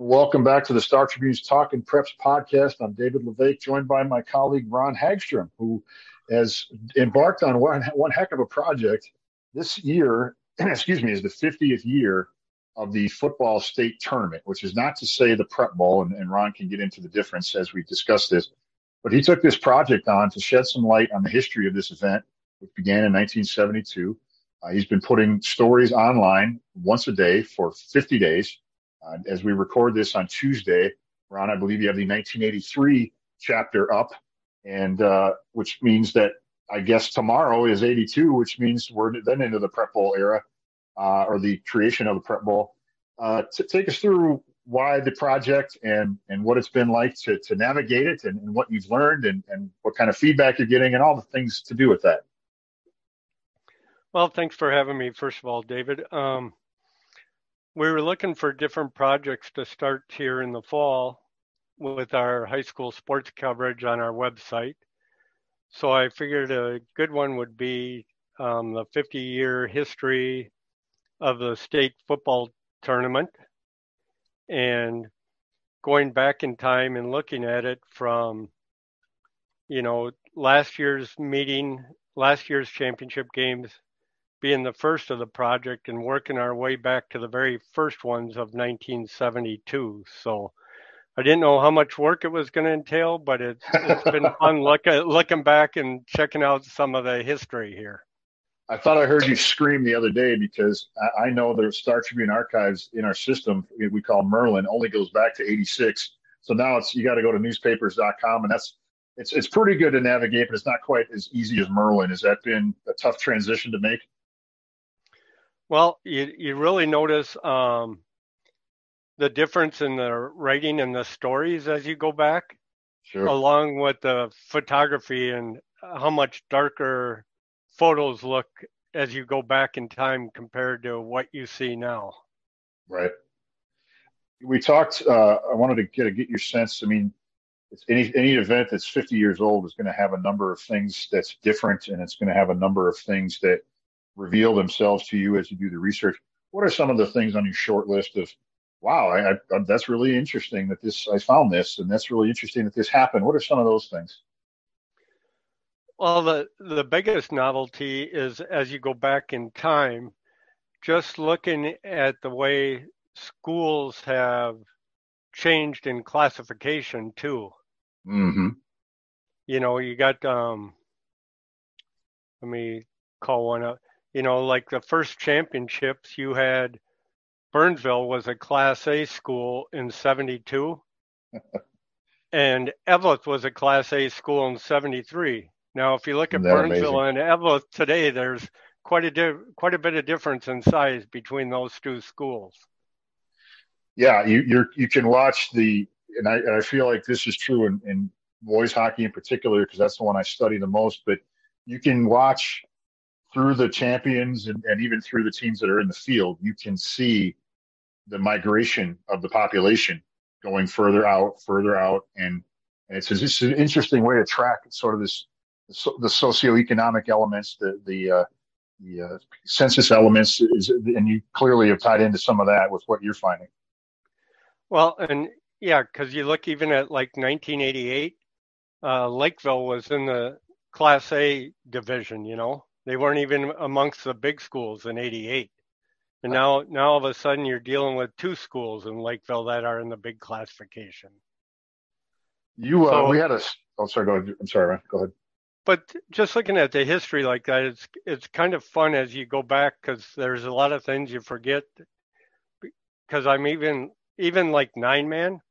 Welcome back to the Star Tribune's Talk and Preps podcast. I'm David La Vaque, joined by my colleague Ron Haggstrom, who has embarked on one, one heck of a project. This year, excuse me, is the 50th year of the football state tournament, which is not to say the prep bowl, and, and Ron can get into the difference as we discuss this. But he took this project on to shed some light on the history of this event, which began in 1972. Uh, he's been putting stories online once a day for 50 days uh, as we record this on Tuesday, Ron, I believe you have the 1983 chapter up, and uh, which means that I guess tomorrow is 82, which means we're then into the Prep Bowl era uh, or the creation of the Prep Bowl. Uh, to take us through why the project and and what it's been like to to navigate it and, and what you've learned and, and what kind of feedback you're getting and all the things to do with that. Well, thanks for having me. First of all, David. Um, we were looking for different projects to start here in the fall with our high school sports coverage on our website. So I figured a good one would be um, the 50 year history of the state football tournament and going back in time and looking at it from, you know, last year's meeting, last year's championship games being the first of the project and working our way back to the very first ones of 1972. So I didn't know how much work it was going to entail, but it's, it's been fun look looking back and checking out some of the history here. I thought I heard you scream the other day because I, I know the Star Tribune archives in our system we call Merlin only goes back to 86. So now it's you got to go to newspapers.com and that's it's it's pretty good to navigate, but it's not quite as easy as Merlin. Has that been a tough transition to make? Well, you you really notice um, the difference in the writing and the stories as you go back, sure. along with the photography and how much darker photos look as you go back in time compared to what you see now. Right. We talked. Uh, I wanted to get get your sense. I mean, any any event that's 50 years old is going to have a number of things that's different, and it's going to have a number of things that reveal themselves to you as you do the research. What are some of the things on your short list of, wow, I, I, that's really interesting that this, I found this, and that's really interesting that this happened. What are some of those things? Well, the, the biggest novelty is as you go back in time, just looking at the way schools have changed in classification too. Mm-hmm. You know, you got um, let me call one up you know, like the first championships you had Burnsville was a class A school in 72 and Eveleth was a class A school in 73. Now, if you look at Burnsville amazing? and Eveleth today, there's quite a di- quite a bit of difference in size between those two schools. Yeah, you you you can watch the and I, and I feel like this is true in, in boys hockey in particular because that's the one I study the most. But you can watch through the champions and, and even through the teams that are in the field, you can see the migration of the population going further out, further out, and, and it's just an interesting way to track sort of this the socioeconomic elements, the the uh, the uh, census elements, is, and you clearly have tied into some of that with what you're finding. Well, and yeah, because you look even at like 1988, uh, Lakeville was in the Class A division, you know, they weren't even amongst the big schools in 88. And now, now all of a sudden you're dealing with two schools in Lakeville that are in the big classification. You, uh, so, we had a, oh, sorry, go ahead. I'm sorry, man. Go ahead. But just looking at the history like that, it's, it's kind of fun as you go back because there's a lot of things you forget. Because I'm even, even like nine man,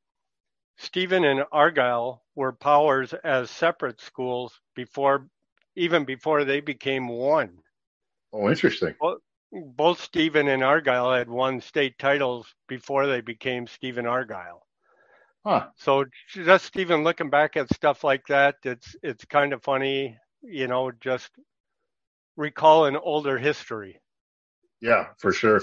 Stephen and Argyle were powers as separate schools before even before they became one. Oh, interesting. Both, both Stephen and Argyle had won state titles before they became Stephen Argyle. Huh. So just even looking back at stuff like that, it's it's kind of funny, you know, just recalling older history. Yeah, for sure,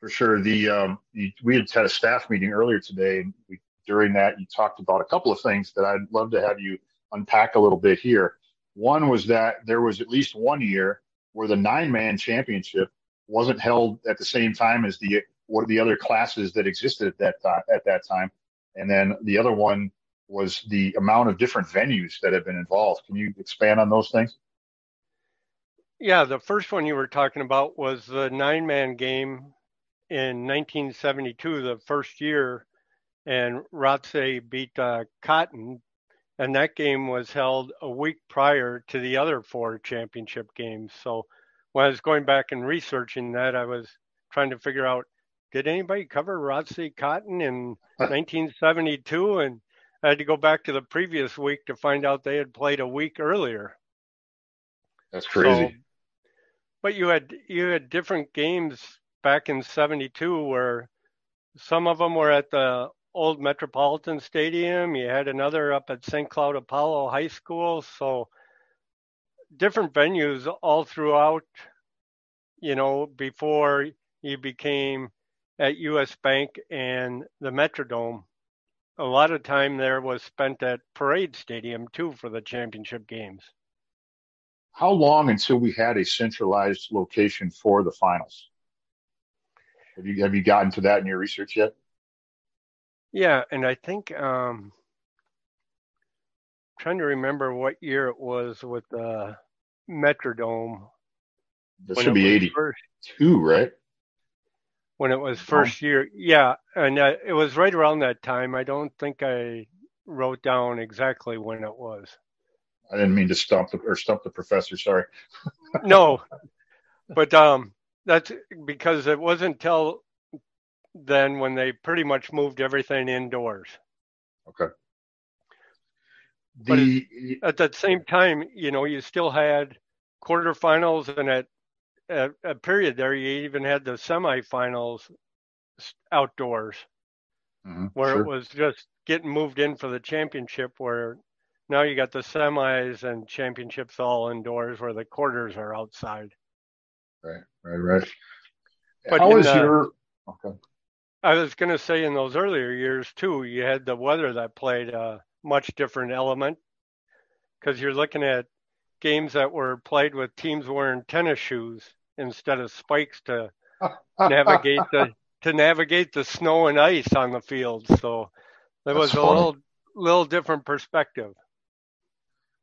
for sure. The um, you, we had had a staff meeting earlier today, and we, during that, you talked about a couple of things that I'd love to have you unpack a little bit here. One was that there was at least one year where the nine man championship wasn't held at the same time as the what the other classes that existed at that time, at that time, and then the other one was the amount of different venues that have been involved. Can you expand on those things? Yeah, the first one you were talking about was the nine man game in 1972, the first year, and ROTC beat uh, Cotton, and that game was held a week prior to the other four championship games. So when I was going back and researching that, I was trying to figure out did anybody cover ROTC Cotton in 1972? And I had to go back to the previous week to find out they had played a week earlier. That's crazy. So, but you had you had different games back in 72 where some of them were at the old Metropolitan Stadium. You had another up at St. Cloud Apollo High School. So different venues all throughout, you know, before you became at US Bank and the Metrodome. A lot of time there was spent at Parade Stadium too for the championship games. How long until we had a centralized location for the finals? Have you have you gotten to that in your research yet? Yeah, and I think um trying to remember what year it was with the Metrodome. That should be eighty two, right? When it was first oh. year, yeah, and uh, it was right around that time. I don't think I wrote down exactly when it was. I didn't mean to stump the or stump the professor. Sorry. no, but um, that's because it wasn't till then when they pretty much moved everything indoors. Okay. The but at that same time, you know, you still had quarterfinals, and at, at a period there, you even had the semifinals outdoors, mm-hmm, where sure. it was just getting moved in for the championship. Where now you got the semis and championships all indoors, where the quarters are outside. Right, right, right. But How is the, your okay? I was going to say in those earlier years too, you had the weather that played a much different element because you're looking at games that were played with teams wearing tennis shoes instead of spikes to navigate the to navigate the snow and ice on the field. So it was a little little different perspective.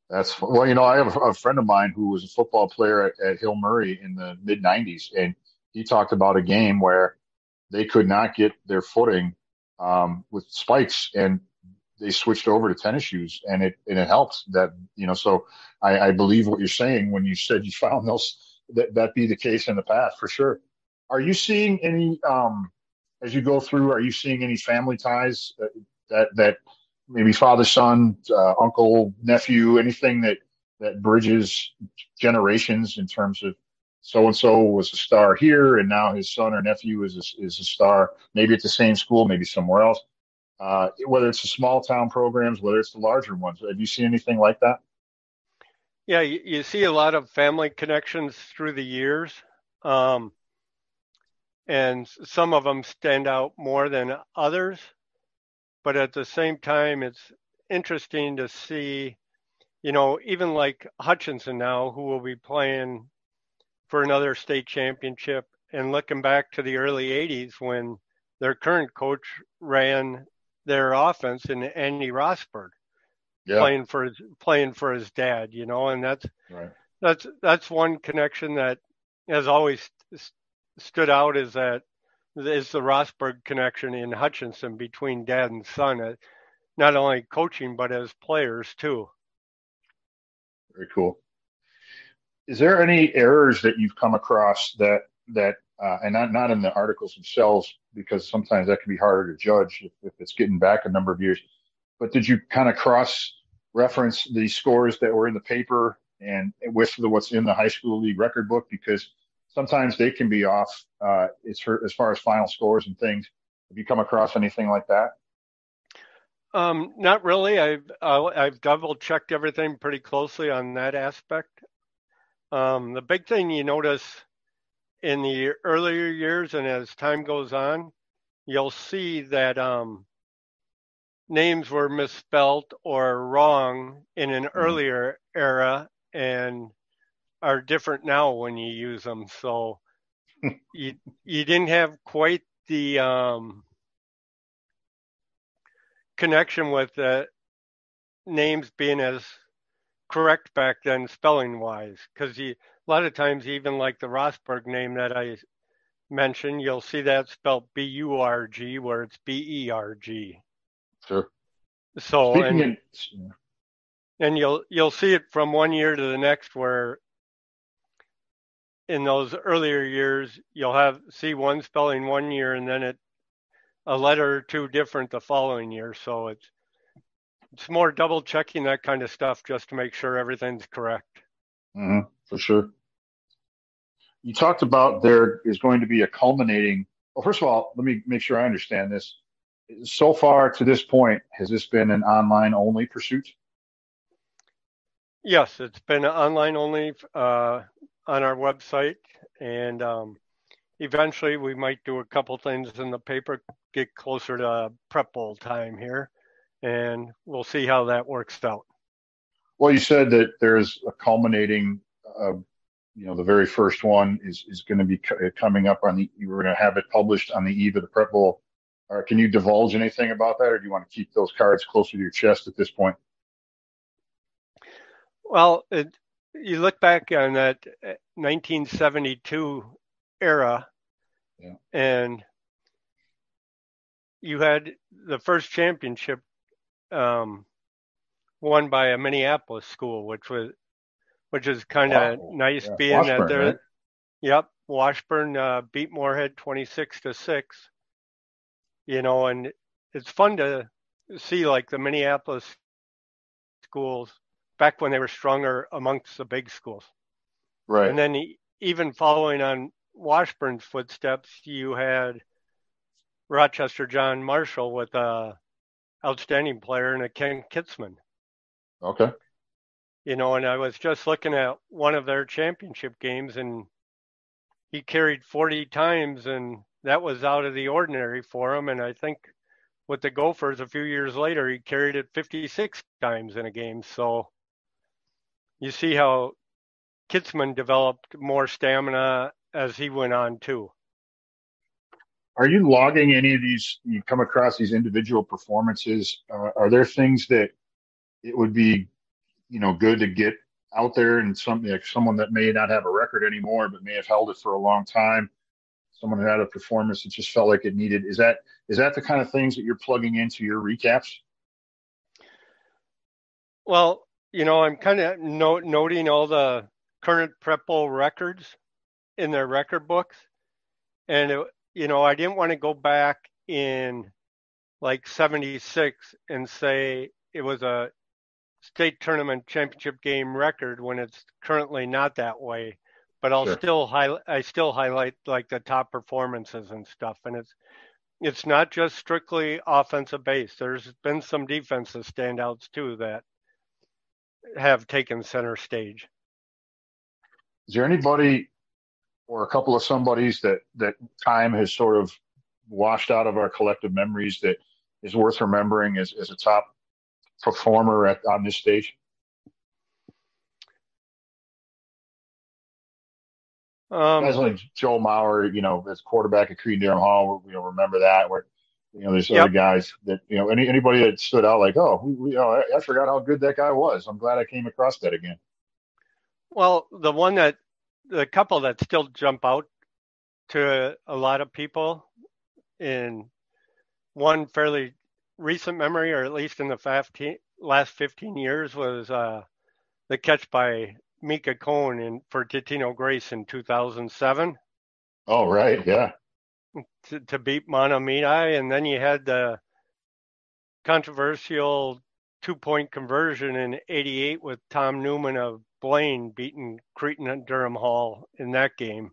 That's well, you know, I have a friend of mine who was a football player at, at Hill Murray in the mid '90s, and he talked about a game where they could not get their footing um, with spikes, and they switched over to tennis shoes, and it and it helped. That you know, so I, I believe what you're saying when you said you found those that that be the case in the past for sure. Are you seeing any um, as you go through? Are you seeing any family ties that that, that maybe father, son, uh, uncle, nephew, anything that that bridges generations in terms of so and so was a star here, and now his son or nephew is a, is a star, maybe at the same school, maybe somewhere else. Uh, whether it's the small town programs, whether it's the larger ones, have you seen anything like that? Yeah, you, you see a lot of family connections through the years, um, and some of them stand out more than others but at the same time, it's interesting to see, you know, even like Hutchinson now, who will be playing for another state championship, and looking back to the early 80s when their current coach ran their offense in Andy Rostberg. Yeah. playing for his playing for his dad, you know, and that's right. that's that's one connection that has always st- stood out is that is the Rosberg connection in Hutchinson between dad and son, uh, not only coaching but as players too. Very cool. Is there any errors that you've come across that that uh, and not not in the articles themselves because sometimes that can be harder to judge if, if it's getting back a number of years. But did you kind of cross reference the scores that were in the paper and with the, what's in the high school league record book because sometimes they can be off uh, as, as far as final scores and things. Have you come across anything like that? Um, not really. I've I've double checked everything pretty closely on that aspect. Um, the big thing you notice in the earlier years and as time goes on, you'll see that um, names were misspelt or wrong in an mm-hmm. earlier era, and are different now when you use them. So you you didn't have quite the um, connection with the names being as correct back then spelling wise because a lot of times even like the Rostberg name that I mentioned you'll see that spelled B-U-R-G where it's B-E-R-G. Sure. So and, in, and you'll you'll see it from one year to the next where in those earlier years you'll have see one spelling one year and then it a letter or two different the following year so it's it's more double checking that kind of stuff just to make sure everything's correct. Mm-hmm, for sure. You talked about there is going to be a culminating well first of all let me make sure i understand this. So far to this point has this been an online only pursuit? Yes it's been online only uh, on our website, and um, eventually we might do a couple things in the paper, get closer to prep bowl time here, and we'll see how that works out. Well, you said that there's a culminating, uh, you know, the very first one is is going to be coming up on the. You were going to have it published on the eve of the prep bowl. Uh, can you divulge anything about that, or do you want to keep those cards closer to your chest at this point? Well, it, you look back on that 1972 uh, era, yeah. and you had the first championship um, won by a Minneapolis school, which was which is kind of wow. nice yeah. being Washburn, that they're right? yep Washburn uh, beat Moorhead 26 to six. You know, and it's fun to see like the Minneapolis schools back when they were stronger amongst the big schools. Right. And then even following on Washburn's footsteps, you had Rochester John Marshall with a outstanding player and a Kent Kitzmann. Okay. You know, and I was just looking at one of their championship games and he carried 40 times and that was out of the ordinary for him. And I think with the Gophers a few years later, he carried it 56 times in a game. So you see how Kitzman developed more stamina as he went on too. Are you logging any of these? You come across these individual performances. Uh, are there things that it would be, you know, good to get out there and something like someone that may not have a record anymore, but may have held it for a long time? Someone who had a performance that just felt like it needed. Is that is that the kind of things that you're plugging into your recaps? Well, you know, I'm kind of noting all the current prep bowl records in their record books, and it, you know, I didn't want to go back in like '76 and say it was a state tournament championship game record when it's currently not that way. But I'll sure. still highlight. I still highlight like the top performances and stuff, and it's it's not just strictly offensive base. There's been some defensive standouts too that have taken center stage. Is there anybody or a couple of somebodies that that time has sort of washed out of our collective memories that is worth remembering as, as a top performer at on this stage? Um, Guys like Joe Mauer, you know, as quarterback at Cretin Derham Hall, we you know, remember that. Where you know, there's yep. other guys that you know, any anybody that stood out like, oh, we, you know, I, I forgot how good that guy was. I'm glad I came across that again. Well, the one that the couple that still jump out to a lot of people in one fairly recent memory, or at least in the 15, last 15 years, was uh, the catch by Mika Cohn in, for Totino Grace in 2007. Oh, right. Yeah to, to beat Mahtomedi, and then you had the controversial two point conversion in 88 with Tom Newman of Blaine beating Cretin at Derham Hall in that game.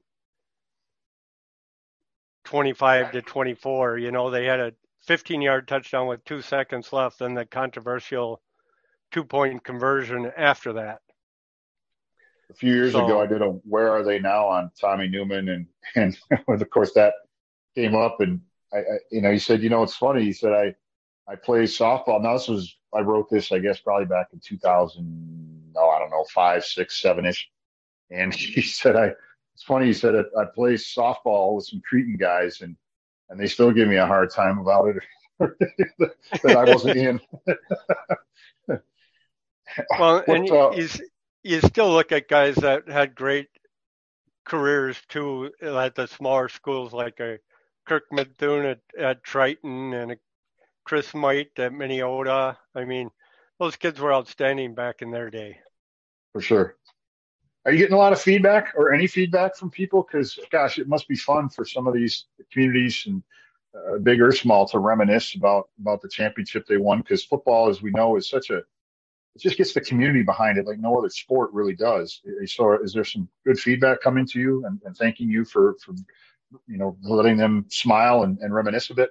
25 to 24. You know, they had a 15 yard touchdown with two seconds left, and the controversial two point conversion after that. A few years so, ago, I did a "Where Are They Now" on Tommy Newman, and and of course that came up and I, I, you know, he said, you know, it's funny. He said, I, I play softball. Now this was, I wrote this, I guess, probably back in 2000, oh, I don't know, five, six, seven ish. And he said, I, it's funny. He said, I, I play softball with some Cretin guys and and they still give me a hard time about it that I wasn't in. well, and uh, you, you still look at guys that had great careers too at the smaller schools like a Kirk Bethune at, at Triton and a Chris Might at Minneota. I mean, those kids were outstanding back in their day. For sure. Are you getting a lot of feedback or any feedback from people? Because, gosh, it must be fun for some of these communities and uh, big or small to reminisce about about the championship they won. Because football, as we know, is such a it just gets the community behind it like no other sport really does. So, is there some good feedback coming to you and, and thanking you for for you know letting them smile and, and reminisce a bit?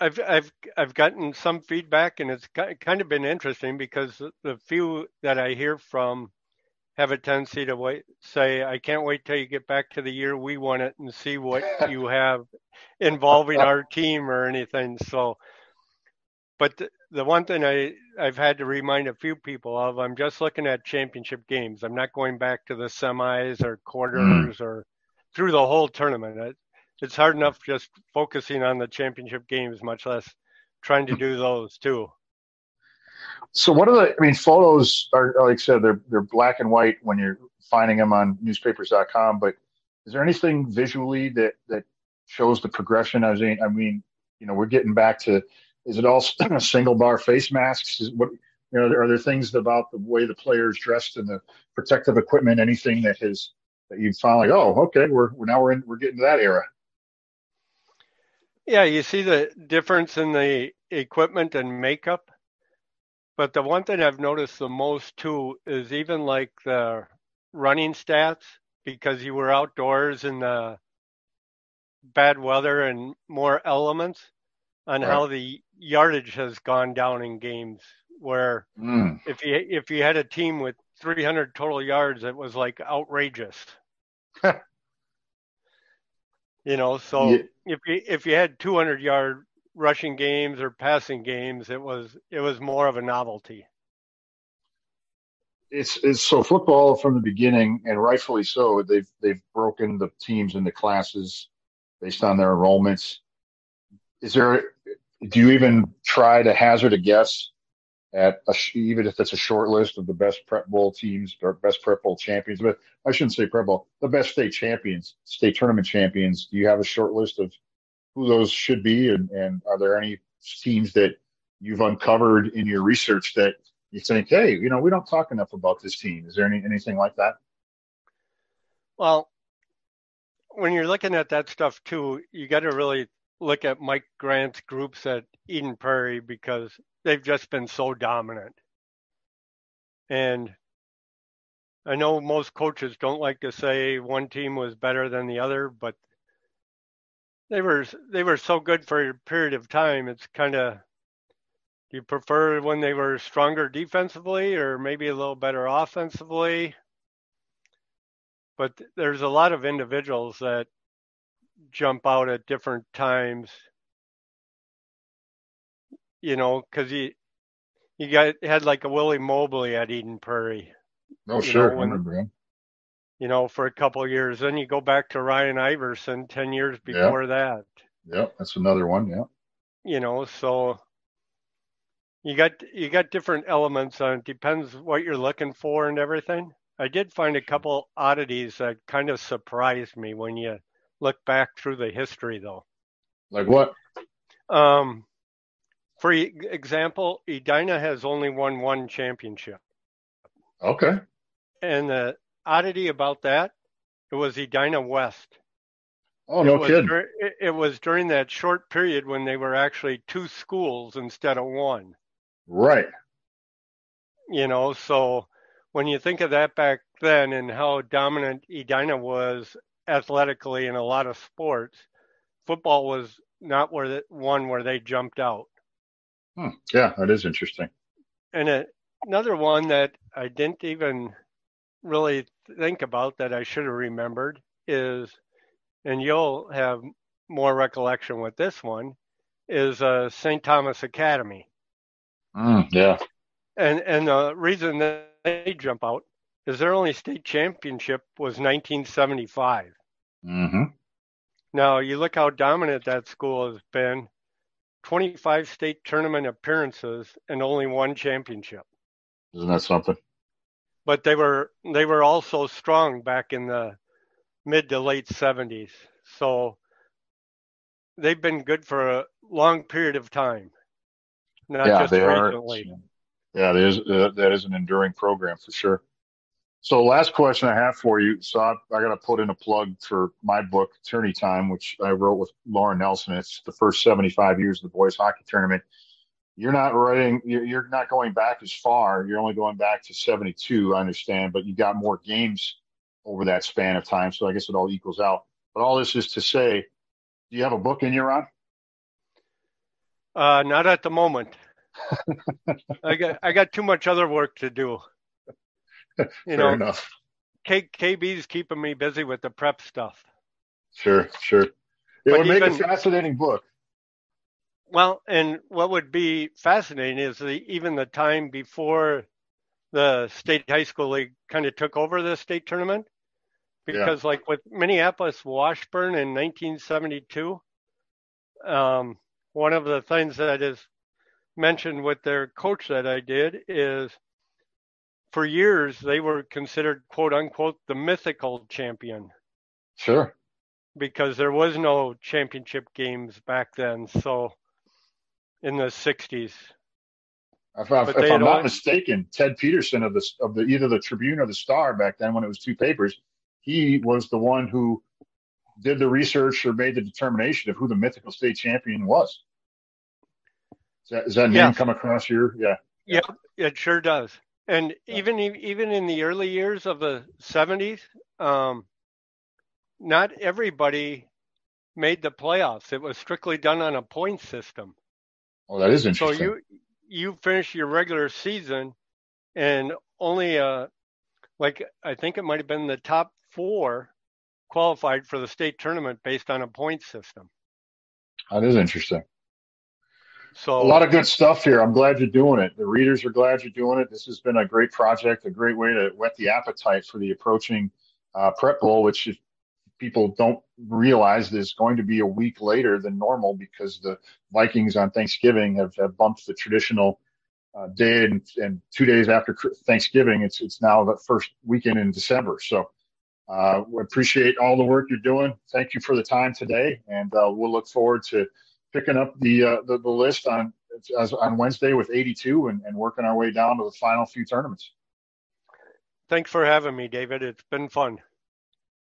I've I've I've gotten some feedback, and it's kind of been interesting because the few that I hear from have a tendency to wait, say, "I can't wait till you get back to the year we won it and see what you have involving our team or anything." So, but the, the one thing I I've had to remind a few people of, I'm just looking at championship games. I'm not going back to the semis or quarters mm. or through the whole tournament it's hard enough just focusing on the championship games, much less trying to do those too. So what are the? I mean, photos are like I said, they're they're black and white when you're finding them on newspapers.com. But is there anything visually that that shows the progression? I mean, I mean, you know, we're getting back to. Is it all single bar face masks? Is what you know? Are there things about the way the players dressed and the protective equipment? Anything that has that you found like, oh, okay, we're, we're now we're in, we're getting to that era. Yeah, you see the difference in the equipment and makeup. But the one thing I've noticed the most too is even like the running stats because you were outdoors in the bad weather and more elements on right. how the yardage has gone down in games where mm. if you if you had a team with 300 total yards it was like outrageous You know, so yeah. if you if you had 200 yard rushing games or passing games, it was it was more of a novelty. It's it's so football from the beginning, and rightfully so. They've they've broken the teams into classes based on their enrollments. Is there? Do you even try to hazard a guess at a, even if it's a short list of the best prep bowl teams or best prep bowl champions, but I shouldn't say prep bowl, the best state champions, state tournament champions. Do you have a short list of who those should be? And, and are there any teams that you've uncovered in your research that you think, hey, you know, we don't talk enough about this team? Is there any, anything like that? Well, when you're looking at that stuff too, you got to really look at Mike Grant's groups at Eden Prairie because they've just been so dominant. And I know most coaches don't like to say one team was better than the other, but they were they were so good for a period of time. It's kind of do you prefer when they were stronger defensively or maybe a little better offensively? But there's a lot of individuals that jump out at different times you know, because he you got had like a Willie Mobley at Eden Prairie. Oh, sure, know, when, I remember him. You know, for a couple of years. Then you go back to Ryan Iverson ten years before yeah. that. Yeah, that's another one. Yeah. You know, so you got you got different elements on. It depends what you're looking for and everything. I did find a couple oddities that kind of surprised me when you look back through the history, though. Like what? Um, for example, Edina has only won one championship. Okay. And the oddity about that, it was Edina West. Oh, no it kidding. Dur- it was during that short period when they were actually two schools instead of one. Right. You know, so when you think of that back then and how dominant Edina was athletically in a lot of sports, football was not where the, one where they jumped out. Hmm. Yeah, that is interesting. And a, another one that I didn't even really think about that I should have remembered is, and you'll have more recollection with this one, is uh, St. Thomas Academy. Mm, yeah. And and the reason that they jump out is their only state championship was 1975. Mm-hmm. Now you look how dominant that school has been. 25 state tournament appearances and only one championship. Isn't that something? But they were they were also strong back in the mid to late 70s. So they've been good for a long period of time. Not yeah, just they recently. are. Yeah, that is uh, that is an enduring program for sure. So, last question I have for you. So, I, I got to put in a plug for my book, Tourney Time, which I wrote with Lauren Nelson. It's the first 75 years of the boys hockey tournament. You're not writing, you're, not going back as far. You're only going back to 72, I understand, but you got more games over that span of time. So, I guess it all equals out. But all this is to say, do you have a book in your on? Uh, not at the moment. I got I got too much other work to do. You Fair know, enough. K, KB's keeping me busy with the prep stuff. Sure, sure. It but would even, make a fascinating book. Well, and what would be fascinating is the, even the time before the state high school league kind of took over the state tournament, because yeah. like with Minneapolis Washburn in 1972, um, one of the things that is mentioned with their coach that I did is for years they were considered quote unquote the mythical champion. Sure. Because there was no championship games back then. So in the 60s. If, I, if I'm not mistaken, Ted Peterson of the of the either the Tribune or the Star back then when it was two papers, he was the one who did the research or made the determination of who the mythical state champion was. Does that, does that name come across your? Yeah. Yeah, it sure does. And yeah. even even in the early years of the 70s, um, not everybody made the playoffs. It was strictly done on a point system. Oh, that is interesting. So you you finish your regular season, and only uh, like I think it might have been the top four qualified for the state tournament based on a point system. That is interesting. So a lot of good stuff here. I'm glad you're doing it. The readers are glad you're doing it. This has been a great project, a great way to whet the appetite for the approaching uh, prep bowl, which people don't realize is going to be a week later than normal because the Vikings on Thanksgiving have, have bumped the traditional uh, day and, and, two days after Thanksgiving. It's it's now the first weekend in December. So uh, we appreciate all the work you're doing. Thank you for the time today, and uh, we'll look forward to picking up the uh, the, the, list on on Wednesday with 82 and, and working our way down to the final few tournaments. Thanks for having me, David. It's been fun.